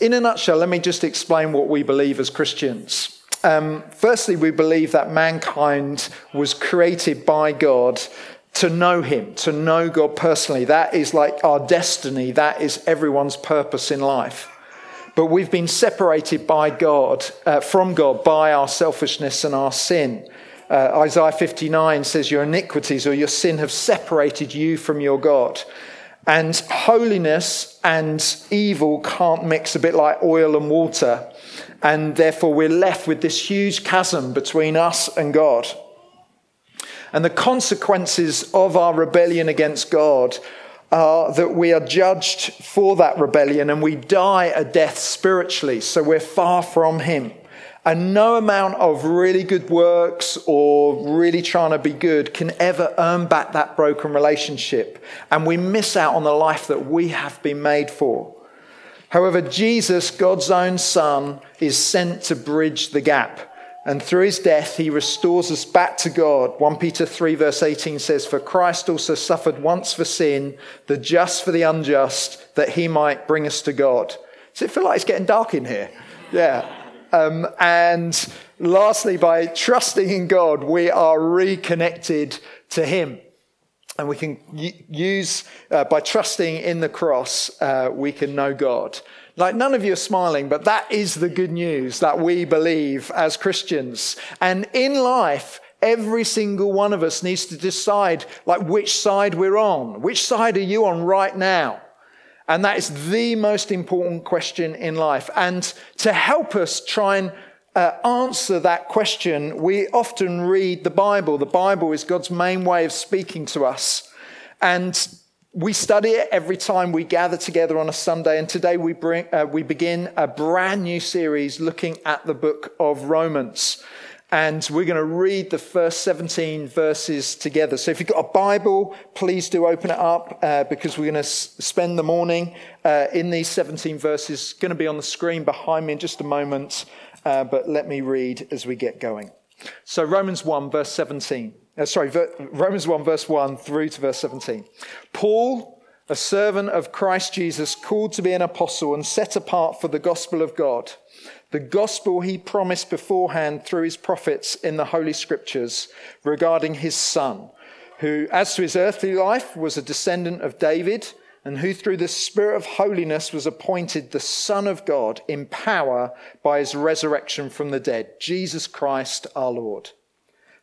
In a nutshell, let me just explain what we believe as Christians. Um, firstly, we believe that mankind was created by God to know Him, to know God personally. That is like our destiny, that is everyone's purpose in life. But we've been separated by God, uh, from God, by our selfishness and our sin. Uh, Isaiah 59 says, Your iniquities or your sin have separated you from your God. And holiness and evil can't mix a bit like oil and water. And therefore, we're left with this huge chasm between us and God. And the consequences of our rebellion against God are that we are judged for that rebellion and we die a death spiritually. So we're far from Him. And no amount of really good works or really trying to be good can ever earn back that broken relationship. And we miss out on the life that we have been made for. However, Jesus, God's own Son, is sent to bridge the gap. And through his death, he restores us back to God. 1 Peter 3, verse 18 says, For Christ also suffered once for sin, the just for the unjust, that he might bring us to God. Does it feel like it's getting dark in here? Yeah. Um, and lastly, by trusting in God, we are reconnected to Him. And we can use, uh, by trusting in the cross, uh, we can know God. Like none of you are smiling, but that is the good news that we believe as Christians. And in life, every single one of us needs to decide like which side we're on. Which side are you on right now? And that is the most important question in life. And to help us try and uh, answer that question, we often read the Bible. The Bible is God's main way of speaking to us. And we study it every time we gather together on a Sunday. And today we, bring, uh, we begin a brand new series looking at the book of Romans. And we're going to read the first 17 verses together. So if you've got a Bible, please do open it up uh, because we're going to s- spend the morning uh, in these 17 verses. It's going to be on the screen behind me in just a moment, uh, but let me read as we get going. So Romans 1, verse 17. Uh, sorry, ver- Romans 1, verse 1 through to verse 17. Paul, a servant of Christ Jesus, called to be an apostle and set apart for the gospel of God the gospel he promised beforehand through his prophets in the Holy Scriptures regarding his son, who, as to his earthly life, was a descendant of David, and who through the Spirit of holiness was appointed the Son of God in power by his resurrection from the dead, Jesus Christ our Lord.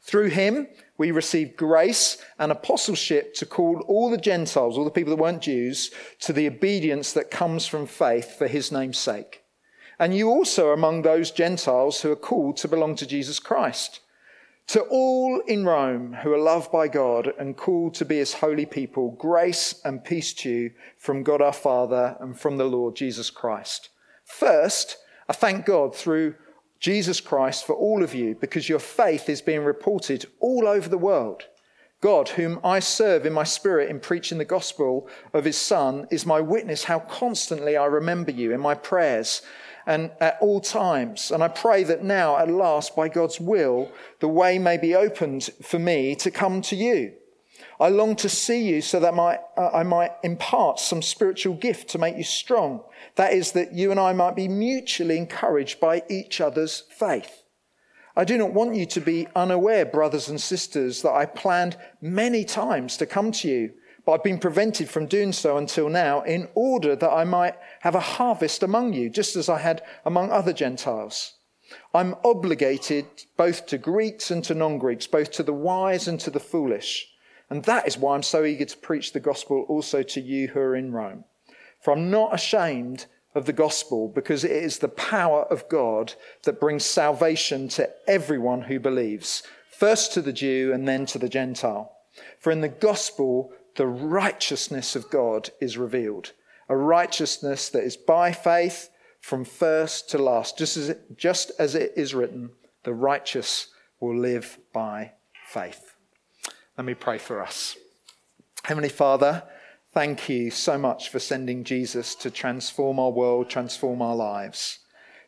Through him, we receive grace and apostleship to call all the Gentiles, all the people that weren't Jews, to the obedience that comes from faith for his name's sake. And you also are among those Gentiles who are called to belong to Jesus Christ. To all in Rome who are loved by God and called to be his holy people, grace and peace to you from God our Father and from the Lord Jesus Christ. First, I thank God through Jesus Christ for all of you because your faith is being reported all over the world. God, whom I serve in my spirit in preaching the gospel of his Son, is my witness how constantly I remember you in my prayers and at all times. And I pray that now, at last, by God's will, the way may be opened for me to come to you. I long to see you so that my, uh, I might impart some spiritual gift to make you strong. That is, that you and I might be mutually encouraged by each other's faith. I do not want you to be unaware, brothers and sisters, that I planned many times to come to you but I've been prevented from doing so until now in order that I might have a harvest among you, just as I had among other Gentiles. I'm obligated both to Greeks and to non Greeks, both to the wise and to the foolish. And that is why I'm so eager to preach the gospel also to you who are in Rome. For I'm not ashamed of the gospel because it is the power of God that brings salvation to everyone who believes, first to the Jew and then to the Gentile. For in the gospel, the righteousness of God is revealed. A righteousness that is by faith from first to last. Just as it, just as it is written, the righteous will live by faith. Let me pray for us. Heavenly Father, thank you so much for sending Jesus to transform our world, transform our lives.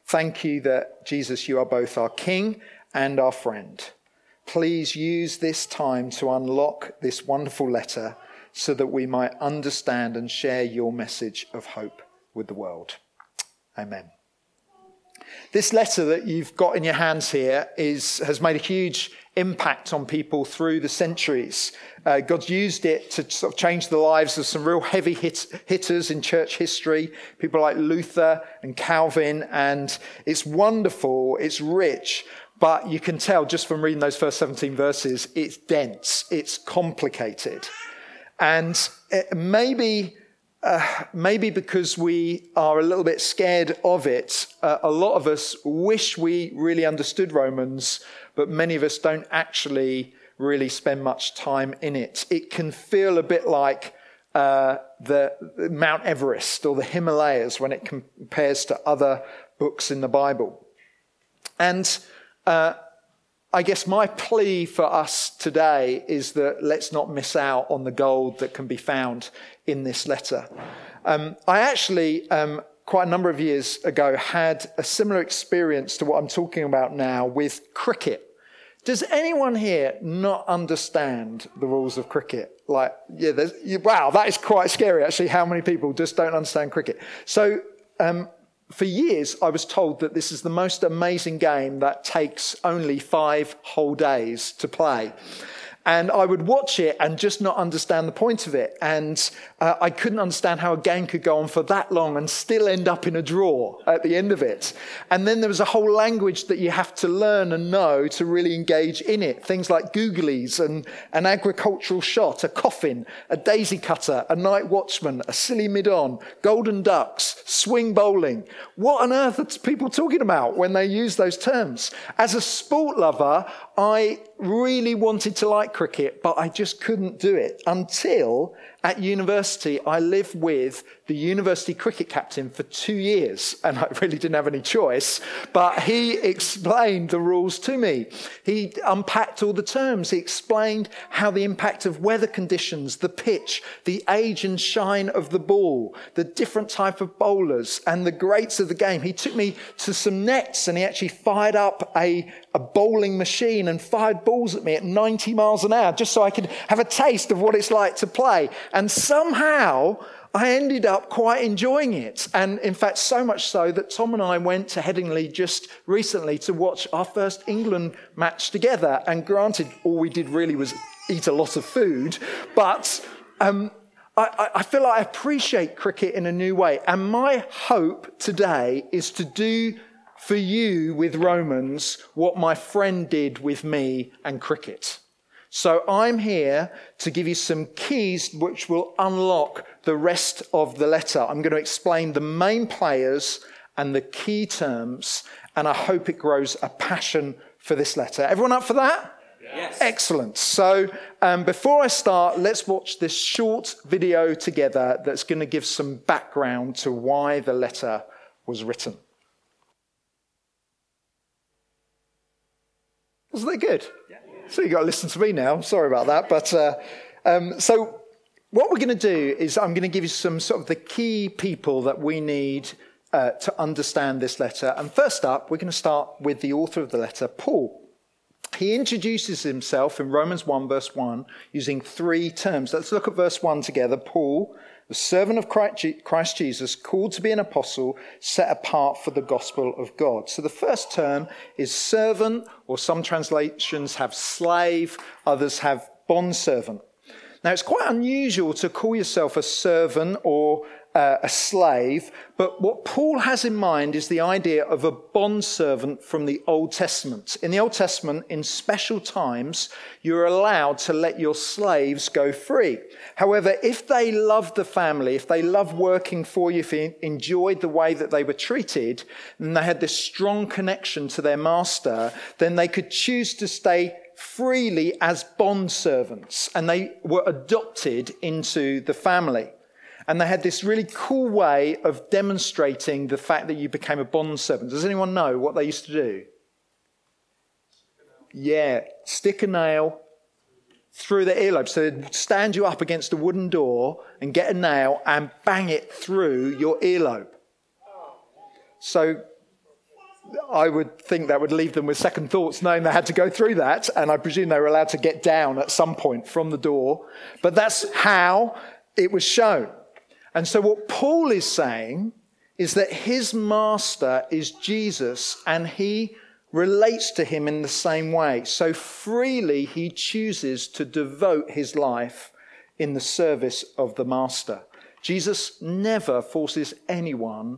Thank you that, Jesus, you are both our King and our friend. Please use this time to unlock this wonderful letter so that we might understand and share your message of hope with the world. Amen. This letter that you've got in your hands here is, has made a huge impact on people through the centuries. Uh, God's used it to sort of change the lives of some real heavy hit, hitters in church history, people like Luther and Calvin, and it's wonderful, it's rich, but you can tell just from reading those first 17 verses, it's dense, it's complicated. And maybe uh, maybe because we are a little bit scared of it, uh, a lot of us wish we really understood Romans, but many of us don't actually really spend much time in it. It can feel a bit like uh, the, the Mount Everest or the Himalayas when it compares to other books in the Bible. And uh, I guess my plea for us today is that let's not miss out on the gold that can be found in this letter. Um, I actually, um, quite a number of years ago, had a similar experience to what I'm talking about now with cricket. Does anyone here not understand the rules of cricket? Like, yeah, wow, that is quite scary actually, how many people just don't understand cricket. So, um, for years, I was told that this is the most amazing game that takes only five whole days to play. And I would watch it and just not understand the point of it. And uh, I couldn't understand how a game could go on for that long and still end up in a draw at the end of it. And then there was a whole language that you have to learn and know to really engage in it. Things like googlies and an agricultural shot, a coffin, a daisy cutter, a night watchman, a silly mid on, golden ducks, swing bowling. What on earth are people talking about when they use those terms? As a sport lover, I really wanted to like cricket, but I just couldn't do it until at university, I lived with the university cricket captain for two years, and I really didn't have any choice. But he explained the rules to me. He unpacked all the terms. He explained how the impact of weather conditions, the pitch, the age and shine of the ball, the different type of bowlers, and the greats of the game. He took me to some nets and he actually fired up a, a bowling machine and fired balls at me at 90 miles an hour just so I could have a taste of what it's like to play. And somehow I ended up quite enjoying it. And in fact, so much so that Tom and I went to Headingley just recently to watch our first England match together. And granted, all we did really was eat a lot of food, but um, I, I feel I appreciate cricket in a new way. And my hope today is to do for you with Romans what my friend did with me and cricket. So I'm here to give you some keys which will unlock the rest of the letter. I'm going to explain the main players and the key terms, and I hope it grows a passion for this letter. Everyone up for that? Yes. Excellent. So, um, before I start, let's watch this short video together that's going to give some background to why the letter was written. Wasn't that good? So you got to listen to me now. Sorry about that. But uh, um, so what we're going to do is I'm going to give you some sort of the key people that we need uh, to understand this letter. And first up, we're going to start with the author of the letter, Paul. He introduces himself in Romans 1, verse 1, using three terms. Let's look at verse 1 together. Paul, the servant of Christ Jesus, called to be an apostle, set apart for the gospel of God. So the first term is servant, or some translations have slave, others have bondservant. Now, it's quite unusual to call yourself a servant or uh, a slave, but what Paul has in mind is the idea of a bondservant from the Old Testament. In the Old Testament, in special times, you're allowed to let your slaves go free. However, if they loved the family, if they loved working for you, if they enjoyed the way that they were treated, and they had this strong connection to their master, then they could choose to stay freely as bond servants and they were adopted into the family. And they had this really cool way of demonstrating the fact that you became a bond servant. Does anyone know what they used to do? Yeah, stick a nail through the earlobe. So they'd stand you up against a wooden door and get a nail and bang it through your earlobe. So I would think that would leave them with second thoughts, knowing they had to go through that, and I presume they were allowed to get down at some point from the door. But that's how it was shown. And so, what Paul is saying is that his master is Jesus and he relates to him in the same way. So freely he chooses to devote his life in the service of the master. Jesus never forces anyone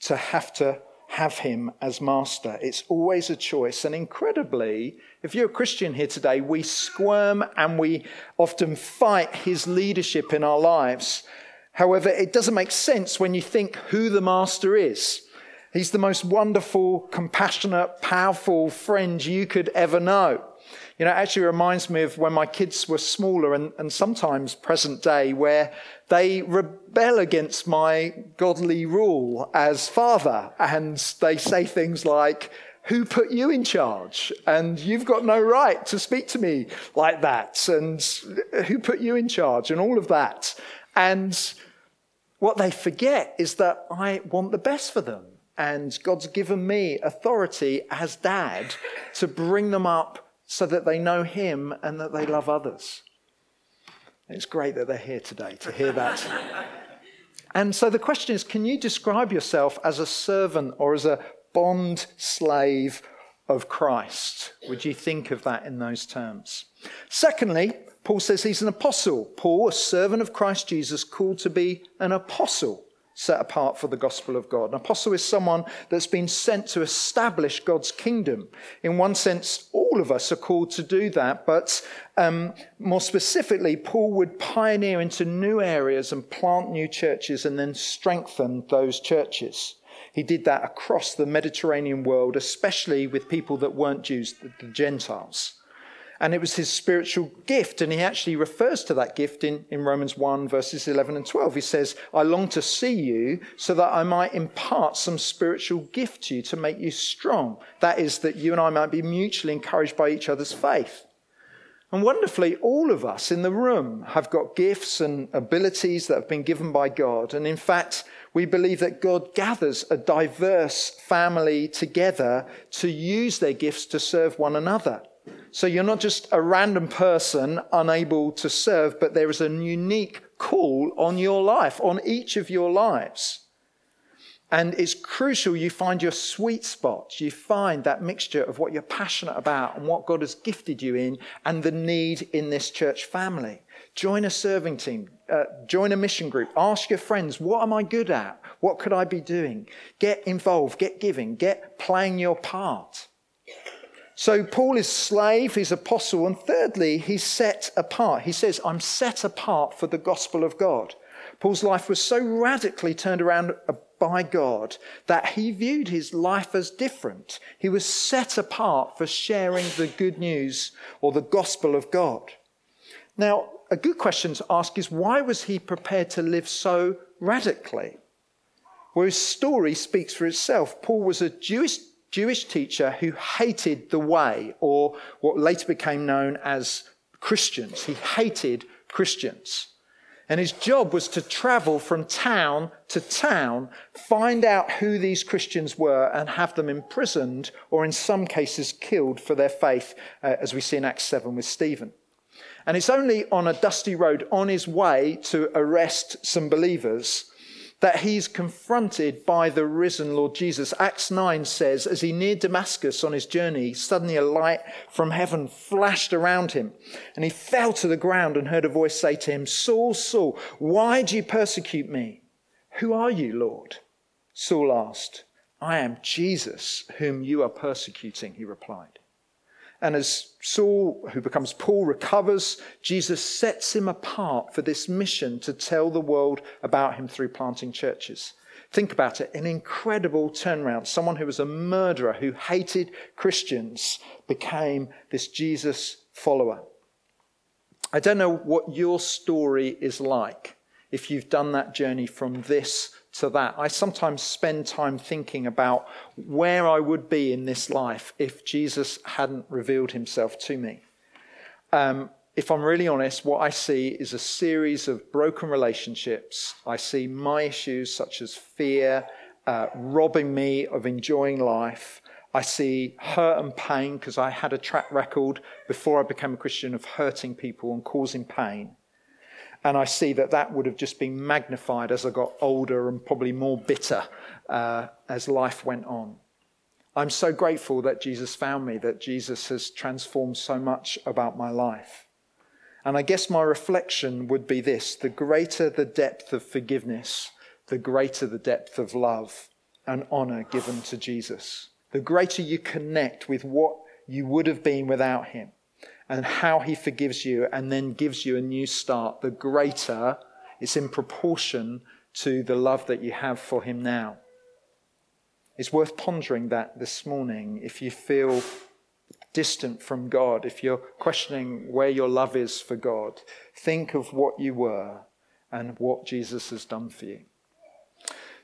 to have to have him as master. It's always a choice. And incredibly, if you're a Christian here today, we squirm and we often fight his leadership in our lives. However, it doesn't make sense when you think who the master is. He's the most wonderful, compassionate, powerful friend you could ever know. You know, it actually reminds me of when my kids were smaller and, and sometimes present day where they rebel against my godly rule as father and they say things like, who put you in charge? And you've got no right to speak to me like that. And who put you in charge? And all of that. And what they forget is that I want the best for them. And God's given me authority as dad to bring them up so that they know Him and that they love others. It's great that they're here today to hear that. and so the question is can you describe yourself as a servant or as a bond slave of Christ? Would you think of that in those terms? Secondly, Paul says he's an apostle. Paul, a servant of Christ Jesus, called to be an apostle set apart for the gospel of God. An apostle is someone that's been sent to establish God's kingdom. In one sense, all of us are called to do that, but um, more specifically, Paul would pioneer into new areas and plant new churches and then strengthen those churches. He did that across the Mediterranean world, especially with people that weren't Jews, the Gentiles. And it was his spiritual gift. And he actually refers to that gift in, in Romans 1, verses 11 and 12. He says, I long to see you so that I might impart some spiritual gift to you to make you strong. That is, that you and I might be mutually encouraged by each other's faith. And wonderfully, all of us in the room have got gifts and abilities that have been given by God. And in fact, we believe that God gathers a diverse family together to use their gifts to serve one another. So you're not just a random person unable to serve, but there is a unique call on your life, on each of your lives. And it's crucial you find your sweet spot. You find that mixture of what you're passionate about and what God has gifted you in and the need in this church family. Join a serving team, uh, join a mission group, ask your friends, what am I good at? What could I be doing? Get involved, get giving, get playing your part. So Paul is slave, he's apostle, and thirdly, he's set apart. He says, I'm set apart for the gospel of God. Paul's life was so radically turned around by God that he viewed his life as different. He was set apart for sharing the good news or the gospel of God. Now, a good question to ask is why was he prepared to live so radically? Well, his story speaks for itself. Paul was a Jewish Jewish teacher who hated the way, or what later became known as Christians. He hated Christians. And his job was to travel from town to town, find out who these Christians were, and have them imprisoned, or in some cases killed for their faith, uh, as we see in Acts 7 with Stephen. And it's only on a dusty road on his way to arrest some believers that he's confronted by the risen Lord Jesus. Acts 9 says, as he neared Damascus on his journey, suddenly a light from heaven flashed around him, and he fell to the ground and heard a voice say to him, Saul, Saul, why do you persecute me? Who are you, Lord? Saul asked, I am Jesus, whom you are persecuting, he replied. And as Saul, who becomes Paul, recovers, Jesus sets him apart for this mission to tell the world about him through planting churches. Think about it an incredible turnaround. Someone who was a murderer, who hated Christians, became this Jesus follower. I don't know what your story is like if you've done that journey from this to that. I sometimes spend time thinking about where I would be in this life if Jesus hadn't revealed himself to me. Um, if I'm really honest, what I see is a series of broken relationships. I see my issues, such as fear, uh, robbing me of enjoying life. I see hurt and pain because I had a track record before I became a Christian of hurting people and causing pain. And I see that that would have just been magnified as I got older and probably more bitter uh, as life went on. I'm so grateful that Jesus found me, that Jesus has transformed so much about my life. And I guess my reflection would be this the greater the depth of forgiveness, the greater the depth of love and honor given to Jesus. The greater you connect with what you would have been without him and how he forgives you and then gives you a new start, the greater it's in proportion to the love that you have for him now. It's worth pondering that this morning if you feel distant from God, if you're questioning where your love is for God. Think of what you were and what Jesus has done for you.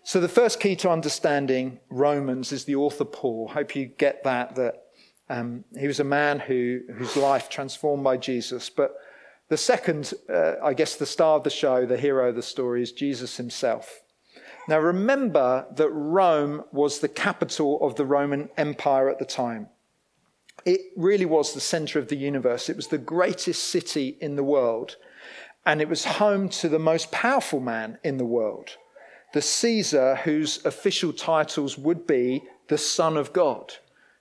So, the first key to understanding Romans is the author Paul. Hope you get that, that um, he was a man who, whose life transformed by Jesus. But the second, uh, I guess, the star of the show, the hero of the story, is Jesus himself. Now, remember that Rome was the capital of the Roman Empire at the time. It really was the center of the universe. It was the greatest city in the world. And it was home to the most powerful man in the world, the Caesar, whose official titles would be the Son of God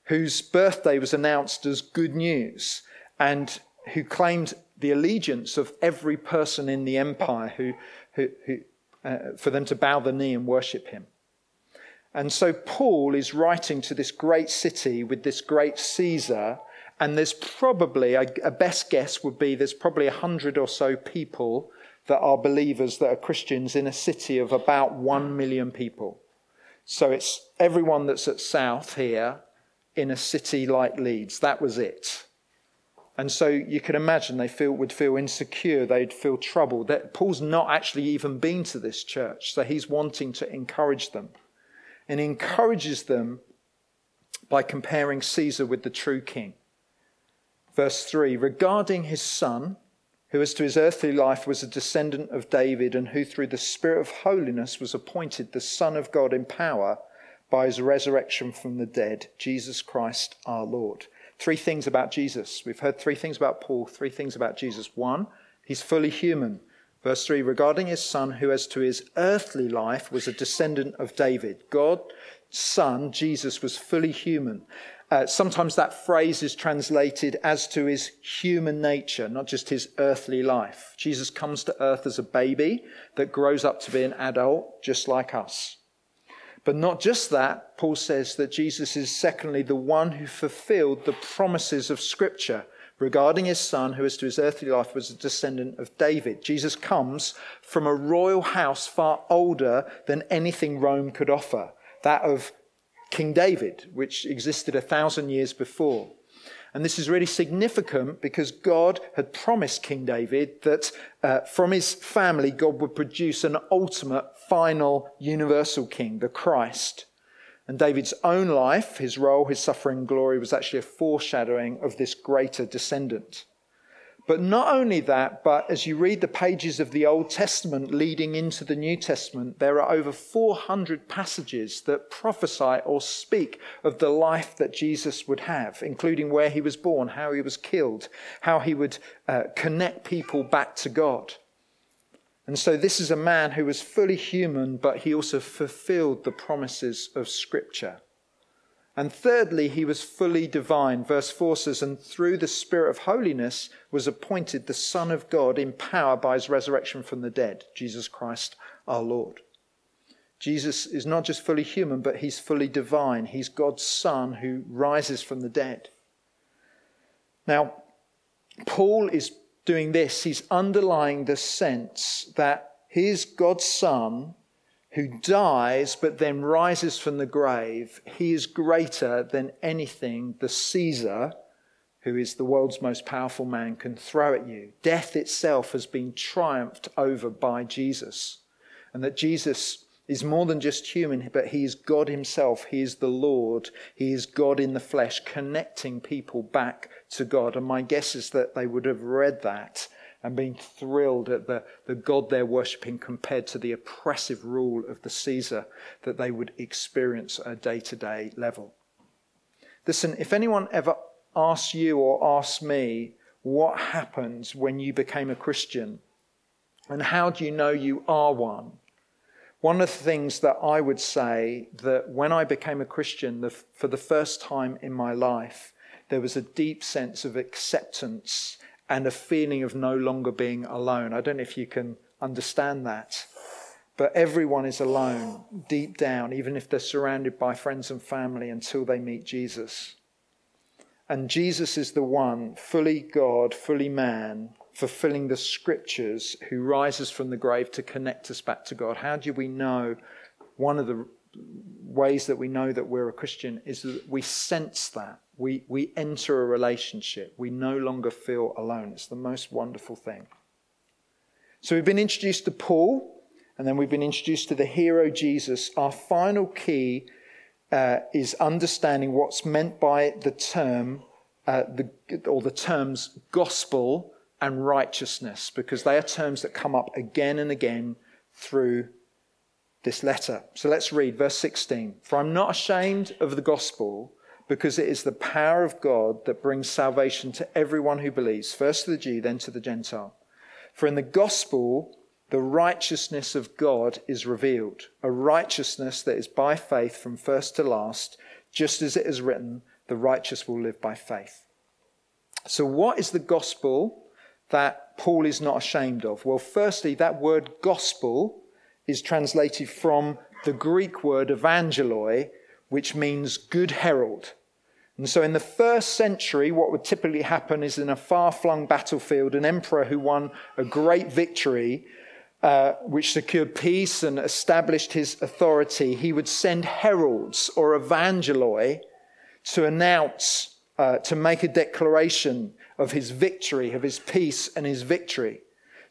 whose birthday was announced as good news and who claimed the allegiance of every person in the empire who, who, who uh, for them to bow the knee and worship him. And so Paul is writing to this great city with this great Caesar, and there's probably, a, a best guess would be, there's probably a hundred or so people that are believers, that are Christians in a city of about one million people. So it's everyone that's at South here, in a city like Leeds. That was it. And so you can imagine they feel, would feel insecure, they'd feel troubled. That Paul's not actually even been to this church, so he's wanting to encourage them. And encourages them by comparing Caesar with the true king. Verse 3 regarding his son, who as to his earthly life was a descendant of David, and who through the Spirit of holiness was appointed the Son of God in power by his resurrection from the dead, Jesus Christ our Lord. Three things about Jesus. We've heard three things about Paul, three things about Jesus. One, he's fully human. Verse 3 regarding his son, who as to his earthly life was a descendant of David. God's son, Jesus, was fully human. Uh, sometimes that phrase is translated as to his human nature, not just his earthly life. Jesus comes to earth as a baby that grows up to be an adult, just like us. But not just that, Paul says that Jesus is, secondly, the one who fulfilled the promises of Scripture regarding his son, who as to his earthly life was a descendant of David. Jesus comes from a royal house far older than anything Rome could offer, that of King David, which existed a thousand years before. And this is really significant because God had promised King David that uh, from his family, God would produce an ultimate, final, universal king, the Christ. And David's own life, his role, his suffering glory was actually a foreshadowing of this greater descendant. But not only that, but as you read the pages of the Old Testament leading into the New Testament, there are over 400 passages that prophesy or speak of the life that Jesus would have, including where he was born, how he was killed, how he would uh, connect people back to God. And so this is a man who was fully human, but he also fulfilled the promises of Scripture. And thirdly, he was fully divine. Verse 4 says, And through the Spirit of holiness was appointed the Son of God in power by his resurrection from the dead, Jesus Christ our Lord. Jesus is not just fully human, but he's fully divine. He's God's Son who rises from the dead. Now, Paul is doing this. He's underlying the sense that he's God's Son who dies but then rises from the grave, he is greater than anything the Caesar, who is the world's most powerful man, can throw at you. Death itself has been triumphed over by Jesus. And that Jesus is more than just human, but he is God himself. He is the Lord. He is God in the flesh, connecting people back to God. And my guess is that they would have read that and being thrilled at the, the God they're worshipping compared to the oppressive rule of the Caesar that they would experience at a day to day level. Listen, if anyone ever asks you or asks me what happens when you became a Christian, And how do you know you are one? One of the things that I would say that when I became a Christian the, for the first time in my life, there was a deep sense of acceptance and a feeling of no longer being alone. I don't know if you can understand that. But everyone is alone deep down, even if they're surrounded by friends and family until they meet Jesus. And Jesus is the one, fully God, fully man, fulfilling the scriptures, who rises from the grave to connect us back to God. How do we know? One of the ways that we know that we're a Christian is that we sense that. We, we enter a relationship. We no longer feel alone. It's the most wonderful thing. So we've been introduced to Paul, and then we've been introduced to the hero Jesus. Our final key uh, is understanding what's meant by the term, uh, the, or the terms gospel and righteousness, because they are terms that come up again and again through this letter. So let's read verse 16. For I'm not ashamed of the gospel, because it is the power of God that brings salvation to everyone who believes, first to the Jew, then to the Gentile. For in the gospel, the righteousness of God is revealed, a righteousness that is by faith from first to last, just as it is written, the righteous will live by faith. So, what is the gospel? that Paul is not ashamed of? Well, firstly, that word gospel is translated from the Greek word evangeloi, which means good herald. And so, in the first century, what would typically happen is in a far flung battlefield, an emperor who won a great victory, uh, which secured peace and established his authority, he would send heralds or evangeloi to announce, uh, to make a declaration of his victory, of his peace and his victory.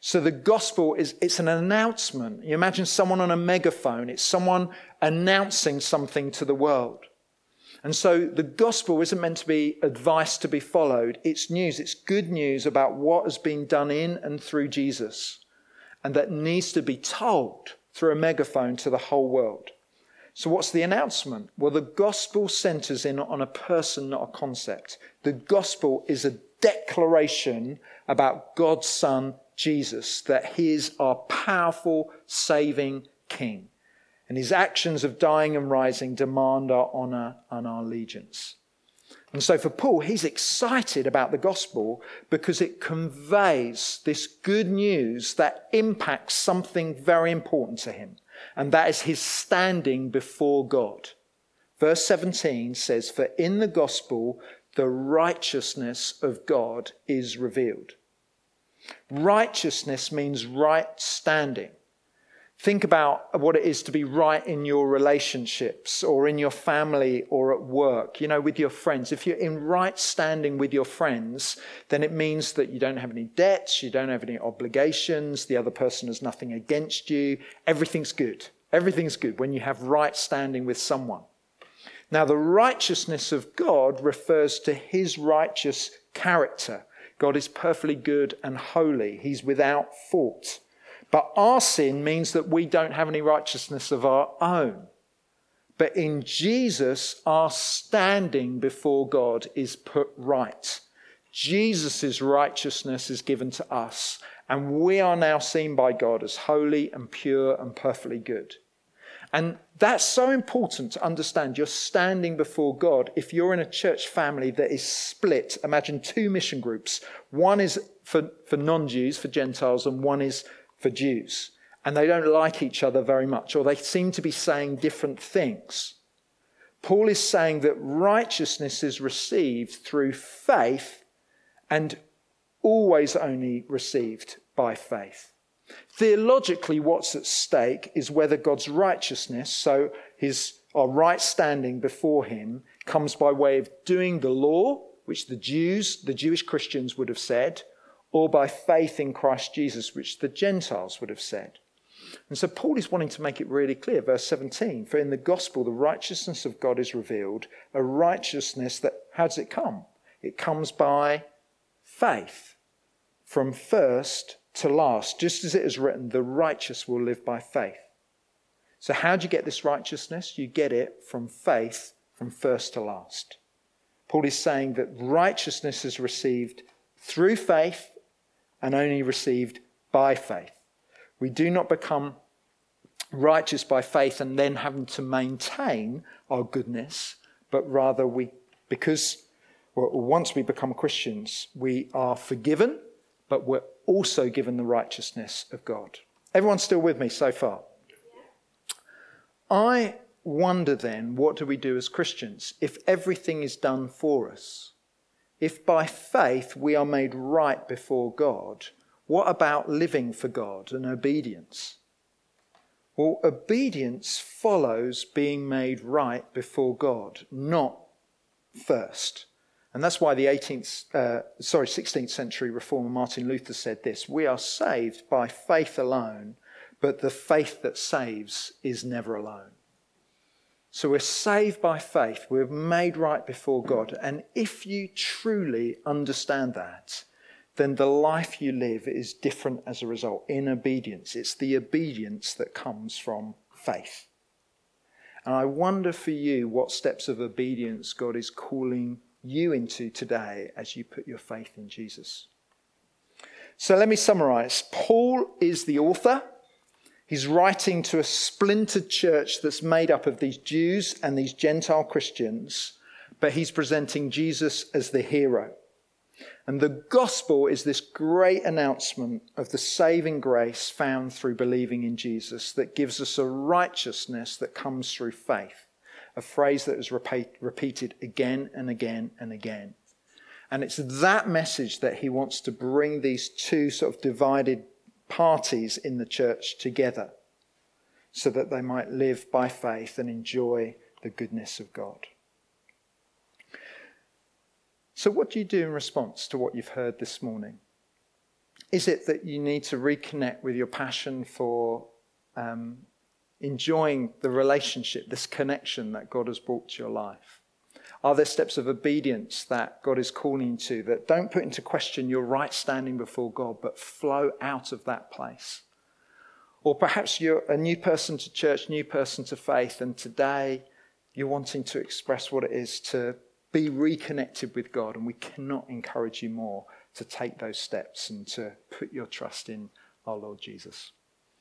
So the gospel is it's an announcement. You imagine someone on a megaphone, it's someone announcing something to the world. And so the gospel isn't meant to be advice to be followed. It's news. It's good news about what has been done in and through Jesus and that needs to be told through a megaphone to the whole world. So, what's the announcement? Well, the gospel centers in on a person, not a concept. The gospel is a declaration about God's Son, Jesus, that he is our powerful, saving King. And his actions of dying and rising demand our honor and our allegiance. And so for Paul, he's excited about the gospel because it conveys this good news that impacts something very important to him, and that is his standing before God. Verse 17 says, For in the gospel the righteousness of God is revealed. Righteousness means right standing. Think about what it is to be right in your relationships or in your family or at work, you know, with your friends. If you're in right standing with your friends, then it means that you don't have any debts, you don't have any obligations, the other person has nothing against you. Everything's good. Everything's good when you have right standing with someone. Now, the righteousness of God refers to his righteous character. God is perfectly good and holy, he's without fault. But our sin means that we don't have any righteousness of our own. But in Jesus, our standing before God is put right. Jesus' righteousness is given to us, and we are now seen by God as holy and pure and perfectly good. And that's so important to understand. You're standing before God. If you're in a church family that is split, imagine two mission groups. One is for, for non Jews, for Gentiles, and one is for Jews. And they don't like each other very much, or they seem to be saying different things. Paul is saying that righteousness is received through faith and always only received by faith. Theologically, what's at stake is whether God's righteousness, so his our right standing before him, comes by way of doing the law, which the Jews, the Jewish Christians would have said, or by faith in Christ Jesus, which the Gentiles would have said. And so Paul is wanting to make it really clear. Verse 17 For in the gospel, the righteousness of God is revealed, a righteousness that, how does it come? It comes by faith, from first to last, just as it is written, the righteous will live by faith. So, how do you get this righteousness? You get it from faith from first to last. Paul is saying that righteousness is received through faith and only received by faith. We do not become righteous by faith and then having to maintain our goodness, but rather we, because well, once we become Christians, we are forgiven, but we're also given the righteousness of God. Everyone still with me so far? I wonder then, what do we do as Christians if everything is done for us? If by faith we are made right before God, what about living for God and obedience? Well, obedience follows being made right before God, not first. And that's why the 18th, uh, sorry, 16th century reformer Martin Luther said this We are saved by faith alone, but the faith that saves is never alone. So we're saved by faith, we're made right before God. And if you truly understand that, then the life you live is different as a result in obedience. It's the obedience that comes from faith. And I wonder for you what steps of obedience God is calling you into today as you put your faith in Jesus. So let me summarize. Paul is the author. He's writing to a splintered church that's made up of these Jews and these Gentile Christians, but he's presenting Jesus as the hero. And the gospel is this great announcement of the saving grace found through believing in Jesus that gives us a righteousness that comes through faith, a phrase that is repeat, repeated again and again and again. And it's that message that he wants to bring these two sort of divided parties in the church together so that they might live by faith and enjoy the goodness of God. So, what do you do in response to what you've heard this morning? Is it that you need to reconnect with your passion for um, enjoying the relationship, this connection that God has brought to your life? Are there steps of obedience that God is calling to that don't put into question your right standing before God, but flow out of that place? Or perhaps you're a new person to church, new person to faith, and today you're wanting to express what it is to be reconnected with God, and we cannot encourage you more to take those steps and to put your trust in our Lord Jesus.